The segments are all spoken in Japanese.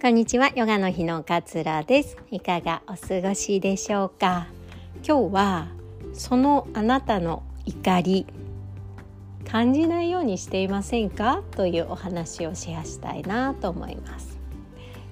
こんにちは。ヨガの日の桂です。いかがお過ごしでしょうか？今日はそのあなたの怒り感じないようにしていませんか？というお話をシェアしたいなと思います。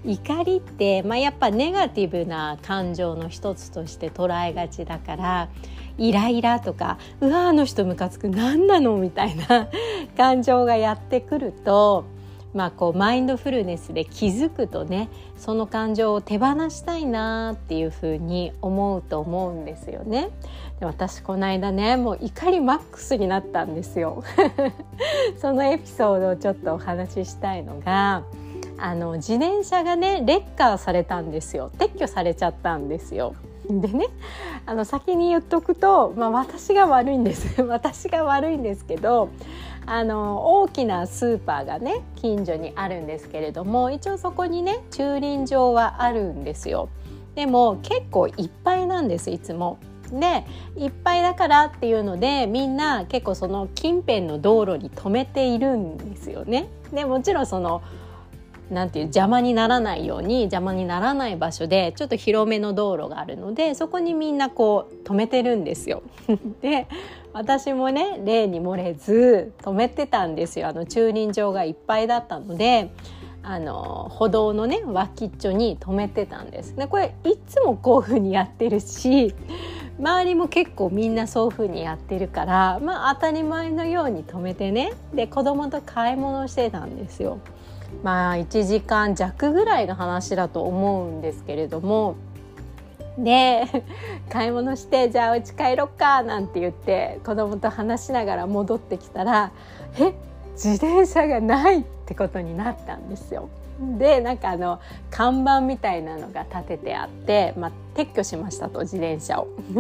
怒りって、まあ、やっぱネガティブな感情の一つとして捉えがちだからイライラとかうわあの人ムカつく何なの？みたいな感情がやってくるとまあ、こうマインドフルネスで気づくとねその感情を手放したいなっていうふうに思うと思うんですよね。で私この間ねもう怒りマックスになったんですよ。そのエピソードをちょっとお話ししたいのがあの自転車がねレッカーされたんですよ撤去されちゃったんですよ。でねあの先に言っとくと、まあ、私が悪いんです 私が悪いんですけどあの大きなスーパーがね近所にあるんですけれども一応そこにね駐輪場はあるんですよ。でも結構いっぱいなんですいつも。でいっぱいだからっていうのでみんな結構その近辺の道路に止めているんですよね。でもちろんそのなんていう邪魔にならないように邪魔にならない場所でちょっと広めの道路があるのでそこにみんなこう止めてるんですよ。で私もね例に漏れず止めてたんですよあの駐輪場がいっぱいだったのであの歩道のね脇っちょに止めてたんです。でこれいつもこういうふうにやってるし周りも結構みんなそういうふうにやってるからまあ当たり前のように止めてねで子供と買い物してたんですよ。まあ1時間弱ぐらいの話だと思うんですけれどもで買い物してじゃあお家帰ろっかなんて言って子供と話しながら戻ってきたらえ自転車がないってことになったんですよ。でなんかあの看板みたいなのが立ててあって、まあ、撤去しましたと自転車を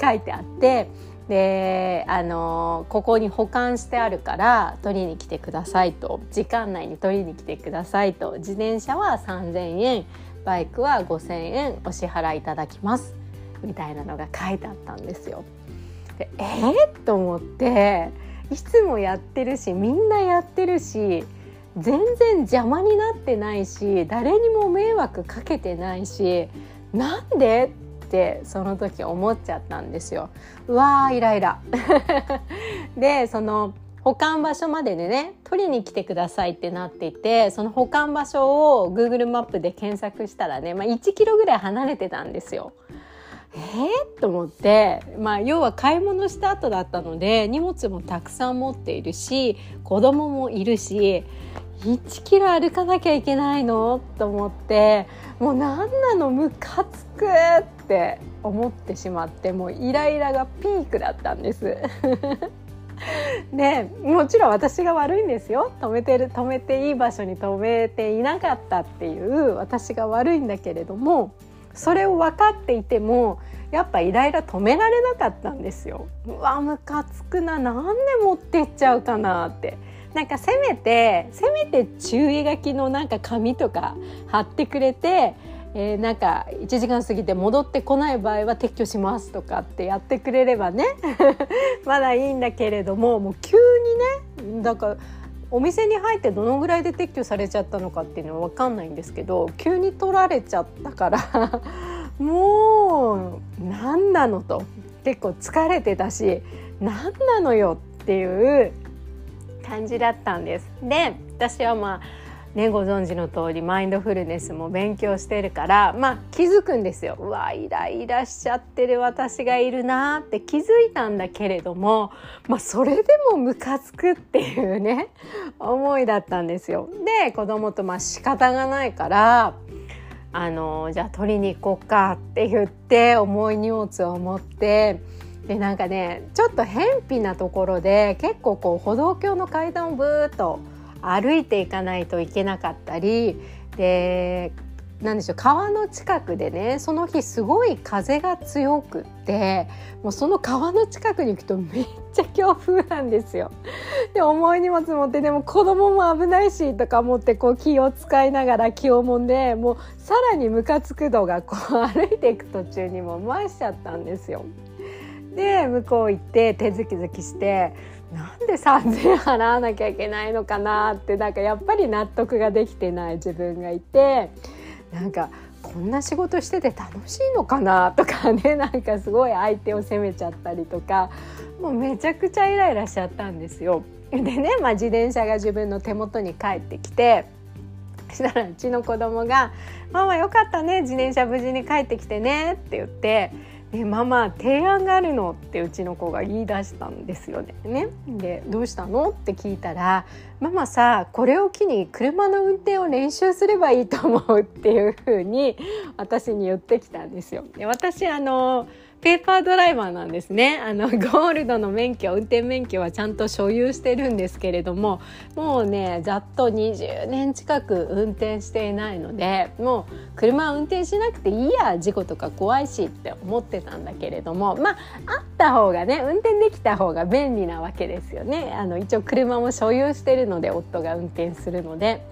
書いてあってであのここに保管してあるから取りに来てくださいと時間内に取りに来てくださいと自転車は3,000円バイクは5,000円お支払いいただきますみたいなのが書いてあったんですよ。でえー、と思っていつもやってるしみんなやってるし全然邪魔になってないし誰にも迷惑かけてないしなんで？ってその時思っちゃったんですよ。うわーイライラ でその保管場所まででね取りに来てくださいってなっていてその保管場所を Google マップで検索したらね、まあ、1キロぐらい離れてたんですよ。えー、と思って、まあ、要は買い物した後だったので荷物もたくさん持っているし子供もいるし1キロ歩かなきゃいけないの？と思ってもう何なのムカつくって思ってしまってもうイライラがピークだったんです。で もちろん私が悪いんですよ。止めてる止めていい場所に止めていなかったっていう私が悪いんだけれどもそれを分かっていてもやっぱイライラ止められなかったんですよ。うわムカつくな。なんで持ってっちゃうかなって。なんかせめてせめて注意書きのなんか紙とか貼ってくれて、えー、なんか1時間過ぎて戻ってこない場合は撤去しますとかってやってくれればね まだいいんだけれどももう急にねだからお店に入ってどのぐらいで撤去されちゃったのかっていうのは分かんないんですけど急に取られちゃったから もう何なのと結構疲れてたし何なのよっていう感じだったんです。で私はまあね、ご存知の通りマインドフルネスも勉強してるからまあ気づくんですようわイライラしちゃってる私がいるなって気づいたんだけれども、まあ、それでもムカつくっていうね思いだったんですよ。で子供とまあ仕方がないからあのじゃあ取りに行こうかって言って重い荷物を持ってでなんかねちょっと偏僻なところで結構こう歩道橋の階段をブーッと歩いていかないといけなかったりでなんでしょう川の近くでねその日すごい風が強くってもうその川の近くに行くと めっちゃ強風なんですよ。で重い荷物持ってでも子供も危ないしとか思ってこう気を使いながら気をもんでもうさらにムカつく度がこう歩いていく途中にも増しちゃったんですよ。で向こう行って手ズキズキしてなんで3,000円払わなきゃいけないのかなってなんかやっぱり納得ができてない自分がいてなんかこんな仕事してて楽しいのかなとかね なんかすごい相手を責めちゃったりとかもうめちゃくちゃイライラしちゃったんですよ。でね、まあ、自転車が自分の手元に帰ってきてそしたらうちの子供が「ママよかったね自転車無事に帰ってきてね」って言ってでママ提案があるの？ってうちの子が言い出したんですよね。ねでどうしたの？って聞いたら「ママさこれを機に車の運転を練習すればいいと思う」っていうふうに私に言ってきたんですよ。で私あのペーパードライバーなんですねあの ゴールドの免許運転免許はちゃんと所有してるんですけれどももうねざっと20年近く運転していないのでもう車運転しなくていいや事故とか怖いしって思ってたんだけれどもまああった方がね運転できた方が便利なわけですよねあの一応車も所有してるので夫が運転するので。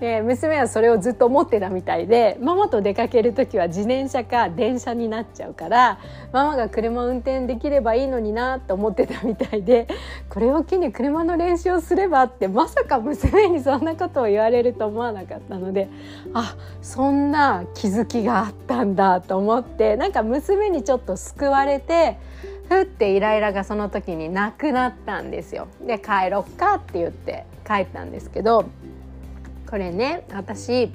で娘はそれをずっと思ってたみたいでママと出かける時は自転車か電車になっちゃうからママが車運転できればいいのになと思ってたみたいでこれを機に車の練習をすればってまさか娘にそんなことを言われると思わなかったのであそんな気づきがあったんだと思ってなんか娘にちょっと救われてふってイライラがその時になくなったんですよ。で帰ろっかって言って帰ったんですけどこれね私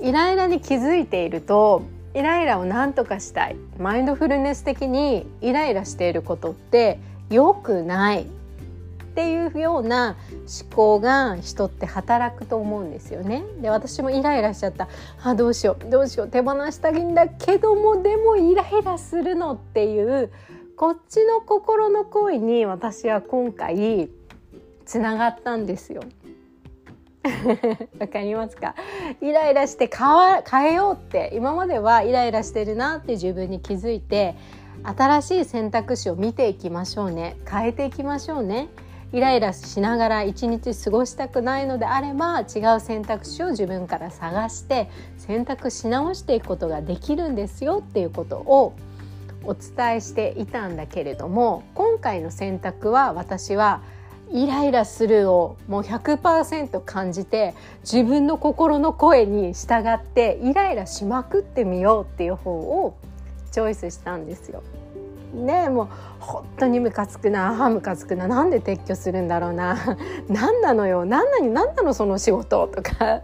イライラに気づいているとイライラを何とかしたい。マインドフルネス的にイライラしていることって良くない。っていうような思考が人って働くと思うんですよね。で私もイライラしちゃった。あどうしよう。どうしよう。手放したいんだけどもでもイライラするのっていうこっちの心の声に私は今回つながったんですよ。わかりますか？イライラして変えようって今まではイライラしてるなって自分に気づいて新しい選択肢を見ていきましょうね。変えていきましょうね。イライラしながら一日過ごしたくないのであれば違う選択肢を自分から探して選択し直していくことができるんですよっていうことをお伝えしていたんだけれども今回の選択は私はイライラするをもう100%感じて自分の心の声に従ってイライラしまくってみようっていう方をチョイスしたんですよ。ねもう本当にムカつくなあムカつくななんで撤去するんだろうな 何なのよ何なに何なのその仕事とか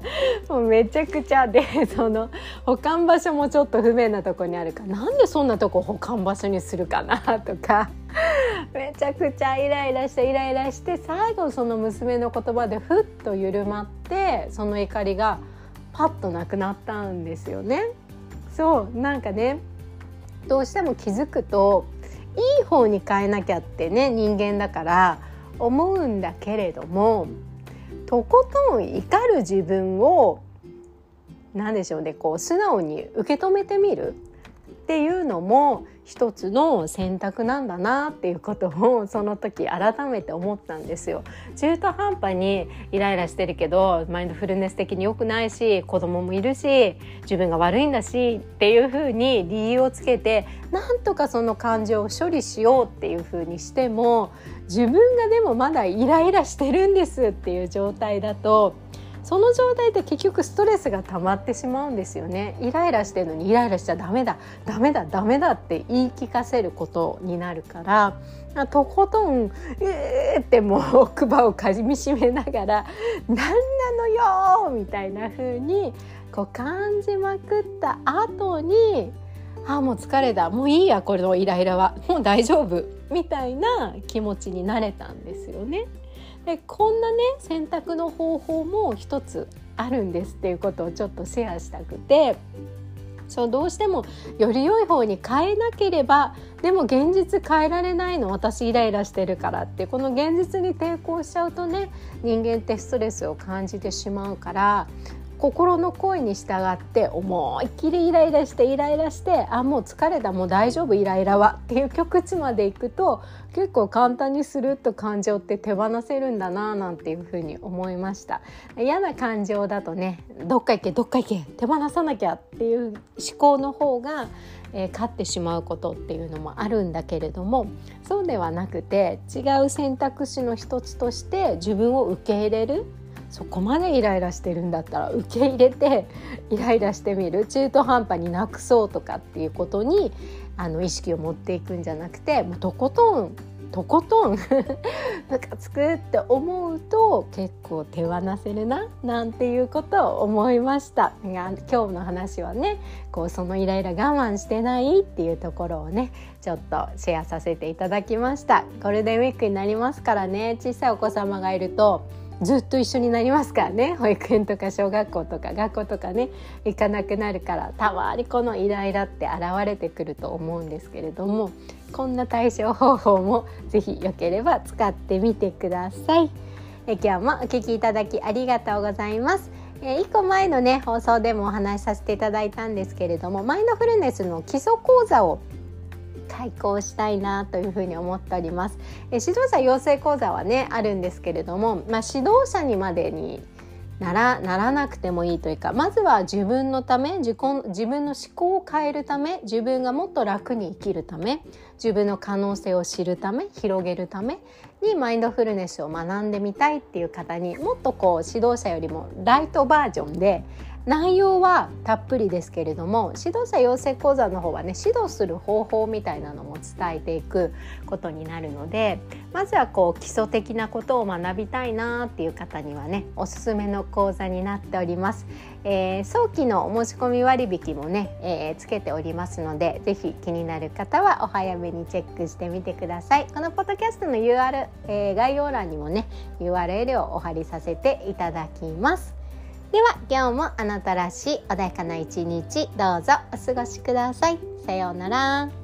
もうめちゃくちゃでその保管場所もちょっと不便なとこにあるからなんでそんなとこ保管場所にするかなとかめちゃくちゃイライラしてイライラして最後その娘の言葉でふっと緩まってその怒りがパッとなくなったんですよね。そうなんかねどうしても気づくといい方に変えなきゃってね人間だから思うんだけれどもとことん怒る自分を何でしょうねこう素直に受け止めてみるっていうのも一つの選択なんだなっていうことをその時改めて思ったんですよ。中途半端にイライラしてるけどマインドフルネス的に良くないし子供もいるし自分が悪いんだしっていうふうに理由をつけてなんとかその感情を処理しようっていうふうにしても自分がでもまだイライラしてるんですっていう状態だとその状態で結局ストレスが溜まってしまうんですよね。イライラしてるのにイライラしちゃダメだ。ダメだ。ダメだって言い聞かせることになるから。とことん「えー」ってもう奥歯をかみしめながら「何なのよ!」みたいな風にこう感じまくった後に「ああもう疲れた。もういいやこれのイライラは。もう大丈夫」みたいな気持ちになれたんですよね。でこんなね選択の方法も一つあるんですっていうことをちょっとシェアしたくて。そうどうしてもより良い方に変えなければでも現実変えられないの私イライラしてるからって。この現実に抵抗しちゃうとね人間ってストレスを感じてしまうから心の声に従って思いっきりイライラしてイライラしてあもう疲れたもう大丈夫イライラはっていう極地まで行くと結構簡単にスルッと感情って手放せるんだななんていうふうに思いました。嫌な感情だとねどっか行けどっか行け手放さなきゃっていう思考の方がえ、勝ってしまうことっていうのもあるんだけれどもそうではなくて違う選択肢の一つとして自分を受け入れる。そこまでイライラしてるんだったら受け入れて イライラしてみる。中途半端になくそうとかっていうことにあの意識を持っていくんじゃなくてもうとことんとことんムカつくって思うと結構手放せるななんていうことを思いました。今日の話はねこうそのイライラ我慢してないっていうところをねちょっとシェアさせていただきました。ゴールデンウィークになりますからね。小さいお子様がいるとずっと一緒になりますからね保育園とか小学校とか学校とかね行かなくなるからたまにこのイライラって現れてくると思うんですけれどもこんな対処方法も 是非よければ使ってみてください。え今日もお聞きいただきありがとうございます。え1個前のね放送でもお話しさせていただいたんですけれどもマインドフルネスの基礎講座を開講したいなというふうに思っております。え指導者養成講座はねあるんですけれども、まあ、指導者にまでにならならなくてもいいというかまずは自分のため自己自分の思考を変えるため自分がもっと楽に生きるため自分の可能性を知るため広げるためにマインドフルネスを学んでみたいっていう方にもっとこう指導者よりもライトバージョンで内容はたっぷりですけれども指導者養成講座の方はね指導する方法みたいなのも伝えていくことになるのでまずはこう基礎的なことを学びたいなっていう方にはねおすすめの講座になっております。えー、早期のお申し込み割引もね、えー、つけておりますのでぜひ気になる方はお早めにチェックしてみてください。このポッドキャストの URL、えー、概要欄にもね URL をお貼りさせていただきます。では今日もあなたらしい穏やかな一日どうぞお過ごしください。さようなら。